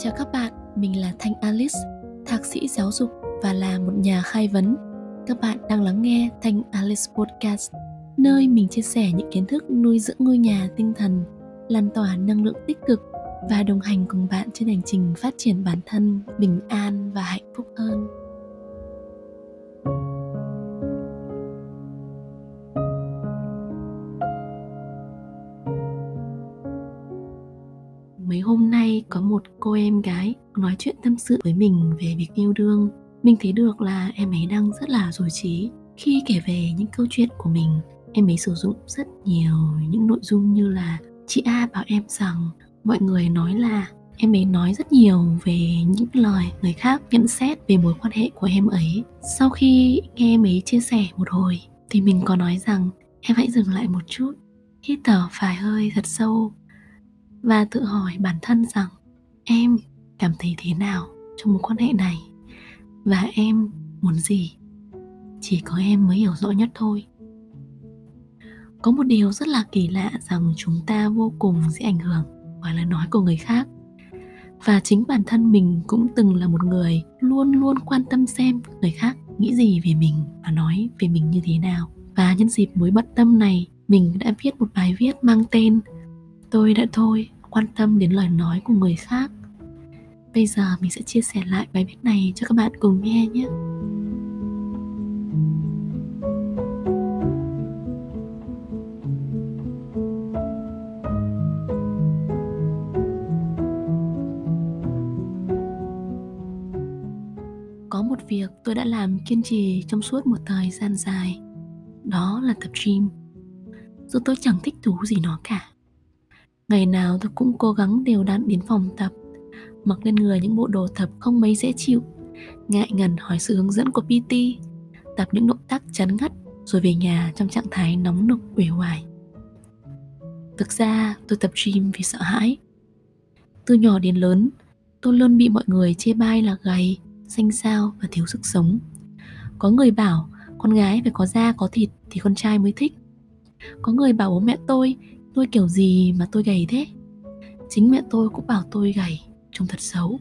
Chào các bạn, mình là Thanh Alice, thạc sĩ giáo dục và là một nhà khai vấn. Các bạn đang lắng nghe Thanh Alice Podcast, nơi mình chia sẻ những kiến thức nuôi dưỡng ngôi nhà tinh thần, lan tỏa năng lượng tích cực và đồng hành cùng bạn trên hành trình phát triển bản thân bình an và hạnh phúc hơn. Em gái nói chuyện tâm sự với mình về việc yêu đương. Mình thấy được là em ấy đang rất là dối trí. Khi kể về những câu chuyện của mình, em ấy sử dụng rất nhiều những nội dung như là chị a bảo em rằng, mọi người nói là em ấy nói rất nhiều về những lời người khác nhận xét về mối quan hệ của em ấy. Sau khi nghe em ấy chia sẻ một hồi, thì mình có nói rằng, em hãy dừng lại một chút, hít thở phải hơi thật sâu và tự hỏi bản thân rằng em cảm thấy thế nào trong mối quan hệ này? Và em muốn gì? Chỉ có em mới hiểu rõ nhất thôi. Có một điều rất là kỳ lạ rằng chúng ta vô cùng dễ ảnh hưởng bởi lời nói của người khác. Và chính bản thân mình cũng từng là một người luôn luôn quan tâm xem người khác nghĩ gì về mình và nói về mình như thế nào. Và nhân dịp mối bận tâm này, mình đã viết một bài viết mang tên tôi đã thôi quan tâm đến lời nói của người khác bây giờ mình sẽ chia sẻ lại bài viết này cho các bạn cùng nghe nhé. Có một việc tôi đã làm kiên trì trong suốt một thời gian dài, đó là tập gym. Dù tôi chẳng thích thú gì nó cả. Ngày nào tôi cũng cố gắng đều đặn đến phòng tập Mặc lên người những bộ đồ thập không mấy dễ chịu. Ngại ngần hỏi sự hướng dẫn của PT Tập những động tác chấn ngắt, Rồi về nhà trong trạng thái nóng nực uể oải. Thực ra, tôi tập gym vì sợ hãi. Từ nhỏ đến lớn, Tôi luôn bị mọi người chê bai là gầy, Xanh xao và thiếu sức sống. Có người bảo, con gái phải có da, có thịt thì con trai mới thích. Có người bảo, bố mẹ tôi tôi kiểu gì mà tôi gầy thế? Chính mẹ tôi cũng bảo tôi gầy trông thật xấu.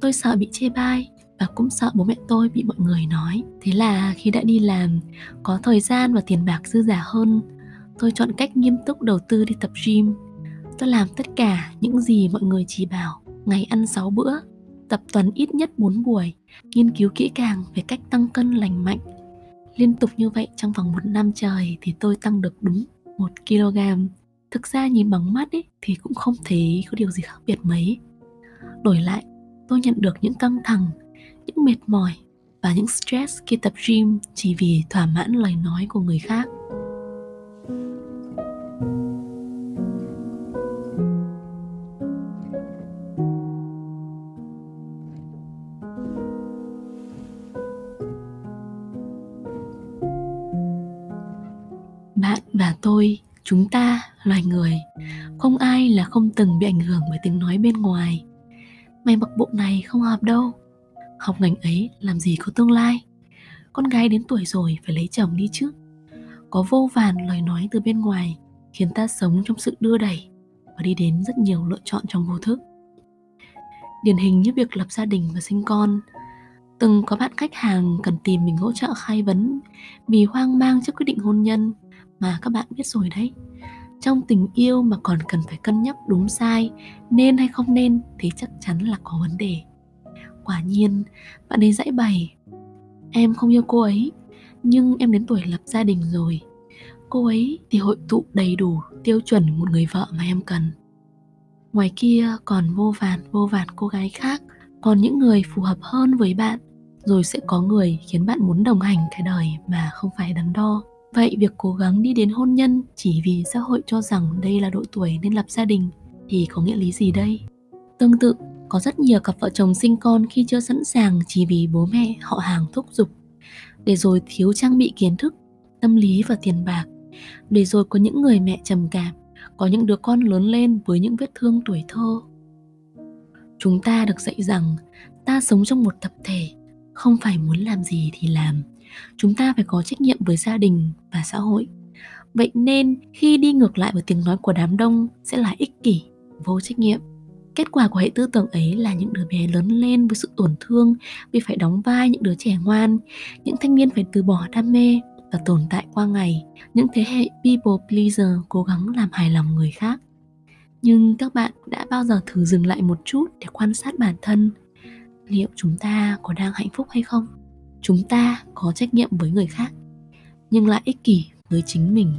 Tôi sợ bị chê bai và cũng sợ bố mẹ tôi bị mọi người nói. Thế là khi đã đi làm, có thời gian và tiền bạc dư giả hơn, tôi chọn cách nghiêm túc đầu tư đi tập gym. Tôi làm tất cả những gì mọi người chỉ bảo, ngày ăn 6 bữa, tập tuần ít nhất 4 buổi, nghiên cứu kỹ càng về cách tăng cân lành mạnh. Liên tục như vậy trong vòng một năm trời thì tôi tăng được đúng 1 kg. Thực ra nhìn bằng mắt ấy thì cũng không thấy có điều gì khác biệt mấy đổi lại, tôi nhận được những căng thẳng, những mệt mỏi và những stress khi tập gym chỉ vì thỏa mãn lời nói của người khác. Bạn và tôi, chúng ta, loài người, không ai là không từng bị ảnh hưởng bởi tiếng nói bên ngoài mày mặc bộ này không hợp đâu. Học ngành ấy làm gì có tương lai? Con gái đến tuổi rồi phải lấy chồng đi chứ. Có vô vàn lời nói từ bên ngoài khiến ta sống trong sự đưa đẩy và đi đến rất nhiều lựa chọn trong vô thức. Điển hình như việc lập gia đình và sinh con. Từng có bạn khách hàng cần tìm mình hỗ trợ khai vấn vì hoang mang trước quyết định hôn nhân mà các bạn biết rồi đấy trong tình yêu mà còn cần phải cân nhắc đúng sai, nên hay không nên thì chắc chắn là có vấn đề. Quả nhiên, bạn ấy dãy bày, em không yêu cô ấy, nhưng em đến tuổi lập gia đình rồi. Cô ấy thì hội tụ đầy đủ tiêu chuẩn một người vợ mà em cần. Ngoài kia còn vô vàn vô vàn cô gái khác, còn những người phù hợp hơn với bạn, rồi sẽ có người khiến bạn muốn đồng hành cái đời mà không phải đắn đo. Vậy việc cố gắng đi đến hôn nhân chỉ vì xã hội cho rằng đây là độ tuổi nên lập gia đình thì có nghĩa lý gì đây? Tương tự, có rất nhiều cặp vợ chồng sinh con khi chưa sẵn sàng chỉ vì bố mẹ họ hàng thúc giục, để rồi thiếu trang bị kiến thức, tâm lý và tiền bạc, để rồi có những người mẹ trầm cảm, có những đứa con lớn lên với những vết thương tuổi thơ. Chúng ta được dạy rằng ta sống trong một tập thể, không phải muốn làm gì thì làm, chúng ta phải có trách nhiệm với gia đình và xã hội vậy nên khi đi ngược lại với tiếng nói của đám đông sẽ là ích kỷ vô trách nhiệm Kết quả của hệ tư tưởng ấy là những đứa bé lớn lên với sự tổn thương vì phải đóng vai những đứa trẻ ngoan, những thanh niên phải từ bỏ đam mê và tồn tại qua ngày, những thế hệ people pleaser cố gắng làm hài lòng người khác. Nhưng các bạn đã bao giờ thử dừng lại một chút để quan sát bản thân? Liệu chúng ta có đang hạnh phúc hay không? Chúng ta có trách nhiệm với người khác, nhưng lại ích kỷ với chính mình.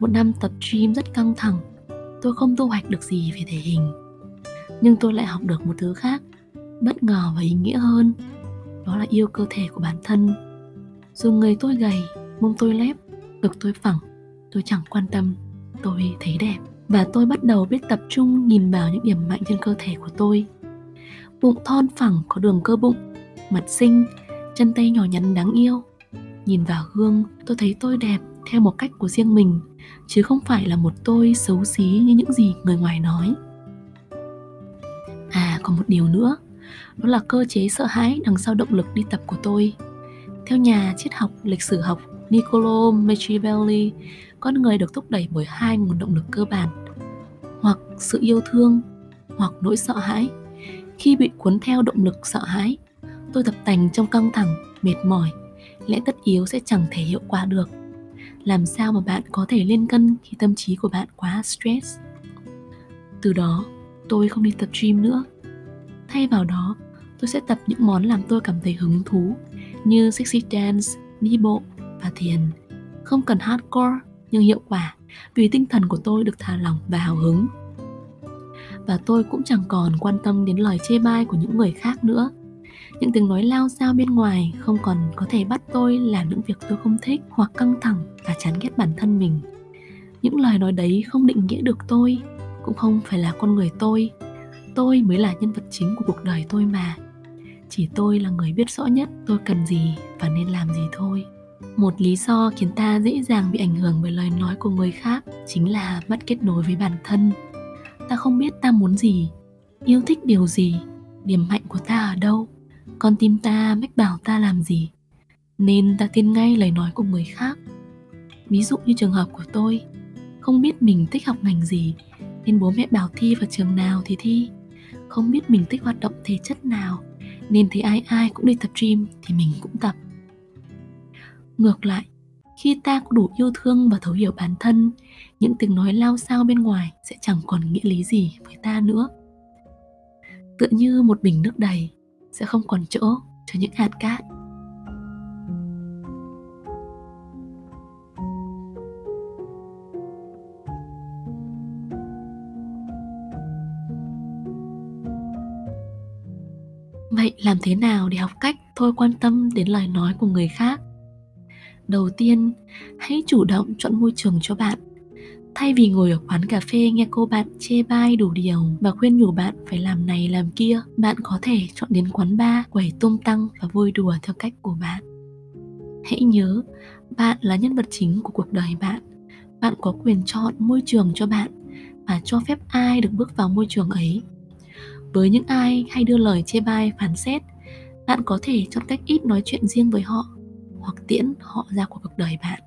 Một năm tập gym rất căng thẳng tôi không thu hoạch được gì về thể hình. Nhưng tôi lại học được một thứ khác bất ngờ và ý nghĩa hơn đó là yêu cơ thể của bản thân dù người tôi gầy, mông tôi lép, ngực tôi phẳng, tôi chẳng quan tâm. Tôi thấy đẹp và tôi bắt đầu biết tập trung nhìn vào những điểm mạnh trên cơ thể của tôi. Bụng thon phẳng có đường cơ bụng mặt xinh chân tay nhỏ nhắn đáng yêu. Nhìn vào gương, tôi thấy tôi đẹp theo một cách của riêng mình, chứ không phải là một tôi xấu xí như những gì người ngoài nói. À còn một điều nữa, đó là cơ chế sợ hãi đằng sau động lực đi tập của tôi theo nhà triết học lịch sử học Niccolo Machiavelli, con người được thúc đẩy bởi hai nguồn động lực cơ bản, hoặc sự yêu thương, hoặc nỗi sợ hãi. Khi bị cuốn theo động lực sợ hãi, tôi tập tành trong căng thẳng, mệt mỏi, lẽ tất yếu sẽ chẳng thể hiệu quả được. Làm sao mà bạn có thể lên cân khi tâm trí của bạn quá stress? Từ đó, tôi không đi tập gym nữa. Thay vào đó, tôi sẽ tập những món làm tôi cảm thấy hứng thú như sexy dance đi bộ và thiền. Không cần hardcore, nhưng hiệu quả, vì tinh thần của tôi được thả lỏng và hào hứng. Và tôi cũng chẳng còn quan tâm đến lời chê bai của những người khác nữa. Những tiếng nói lao sao bên ngoài không còn có thể bắt tôi làm những việc tôi không thích hoặc căng thẳng và chán ghét bản thân mình. Những lời nói đấy không định nghĩa được tôi, cũng không phải là con người tôi. Tôi mới là nhân vật chính của cuộc đời tôi mà chỉ tôi là người biết rõ nhất tôi cần gì và nên làm gì thôi. Một lý do khiến ta dễ dàng bị ảnh hưởng bởi lời nói của người khác chính là mất kết nối với bản thân. Ta không biết ta muốn gì, yêu thích điều gì điểm mạnh của ta ở đâu. Con tim ta mách bảo ta làm gì, nên ta tin ngay lời nói của người khác. Ví dụ như trường hợp của tôi, không biết mình thích học ngành gì, nên bố mẹ bảo thi vào trường nào thì thi. Không biết mình thích hoạt động thể chất nào nên thấy ai ai cũng đi tập gym thì mình cũng tập. Ngược lại, khi ta có đủ yêu thương và thấu hiểu bản thân, những tiếng nói lao sao bên ngoài sẽ chẳng còn nghĩa lý gì với ta nữa. Tựa như một bình nước đầy sẽ không còn chỗ cho những hạt cát. Vậy làm thế nào để học cách thôi quan tâm đến lời nói của người khác? Đầu tiên, hãy chủ động chọn môi trường cho bạn. Thay vì ngồi ở quán cà phê nghe cô bạn chê bai đủ điều và khuyên nhủ bạn phải làm này làm kia, bạn có thể chọn đến quán bar quẩy tung tăng và vui đùa theo cách của bạn. Hãy nhớ, bạn là nhân vật chính của cuộc đời bạn. Bạn có quyền chọn môi trường cho bạn và cho phép ai được bước vào môi trường ấy với những ai hay đưa lời chê bai, phán xét, bạn có thể chọn cách ít nói chuyện riêng với họ hoặc tiễn họ ra của cuộc đời bạn.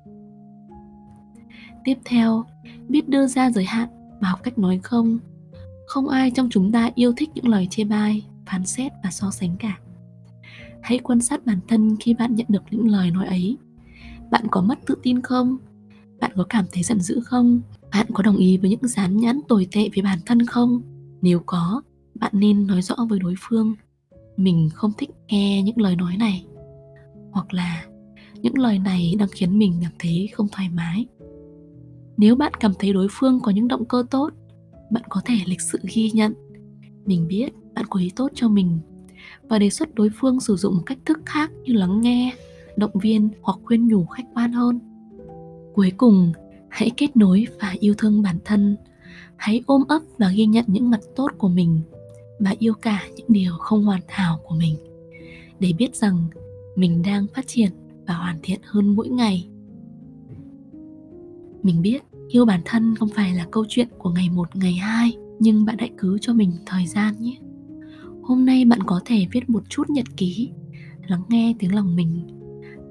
Tiếp theo, biết đưa ra giới hạn và học cách nói không. Không ai trong chúng ta yêu thích những lời chê bai, phán xét và so sánh cả. Hãy quan sát bản thân khi bạn nhận được những lời nói ấy. Bạn có mất tự tin không? Bạn có cảm thấy giận dữ không? Bạn có đồng ý với những dán nhãn tồi tệ về bản thân không? Nếu có bạn nên nói rõ với đối phương, mình không thích nghe những lời nói này. Hoặc là, những lời này đang khiến mình cảm thấy không thoải mái. Nếu bạn cảm thấy đối phương có những động cơ tốt, bạn có thể lịch sự ghi nhận. Mình biết bạn có ý tốt cho mình và đề xuất đối phương sử dụng một cách thức khác như lắng nghe, động viên hoặc khuyên nhủ khách quan hơn. Cuối cùng, hãy kết nối và yêu thương bản thân. Hãy ôm ấp và ghi nhận những mặt tốt của mình và yêu cả những điều không hoàn hảo của mình. Để biết rằng mình đang phát triển và hoàn thiện hơn mỗi ngày. Mình biết yêu bản thân không phải là câu chuyện của ngày một, ngày hai, nhưng bạn hãy cứ cho mình thời gian nhé. Hôm nay bạn có thể viết một chút nhật ký, lắng nghe tiếng lòng mình.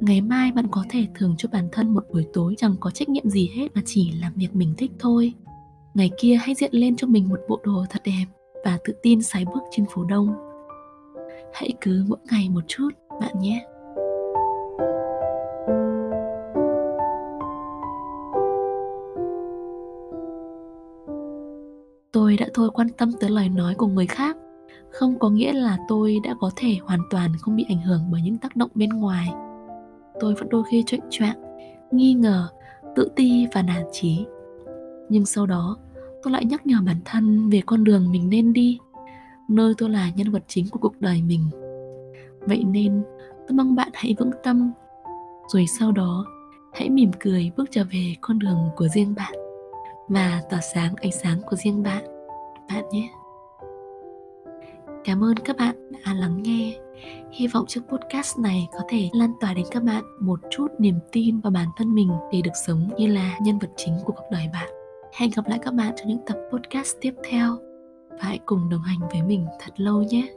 Ngày mai bạn có thể thưởng cho bản thân một buổi tối chẳng có trách nhiệm gì hết, mà chỉ làm việc mình thích thôi. Ngày kia hãy diện lên cho mình một bộ đồ thật đẹp và tự tin sải bước trên phố đông. Hãy cứ mỗi ngày một chút, bạn nhé. Tôi đã thôi quan tâm tới lời nói của người khác. Không có nghĩa là tôi đã có thể hoàn toàn không bị ảnh hưởng bởi những tác động bên ngoài. Tôi vẫn đôi khi choạng choạng nghi ngờ, tự ti và nản trí nhưng sau đó tôi lại nhắc nhở bản thân về con đường mình nên đi, nơi tôi là nhân vật chính của cuộc đời mình. Vậy nên, tôi mong bạn hãy vững tâm, rồi sau đó, hãy mỉm cười bước trở về con đường của riêng bạn và tỏa sáng ánh sáng của riêng bạn bạn nhé. Cảm ơn các bạn đã lắng nghe. Hy vọng chiếc podcast này có thể lan tỏa đến các bạn một chút niềm tin vào bản thân mình để được sống như là nhân vật chính của cuộc đời bạn hẹn gặp lại các bạn trong những tập podcast tiếp theo. Và hãy cùng đồng hành với mình thật lâu nhé.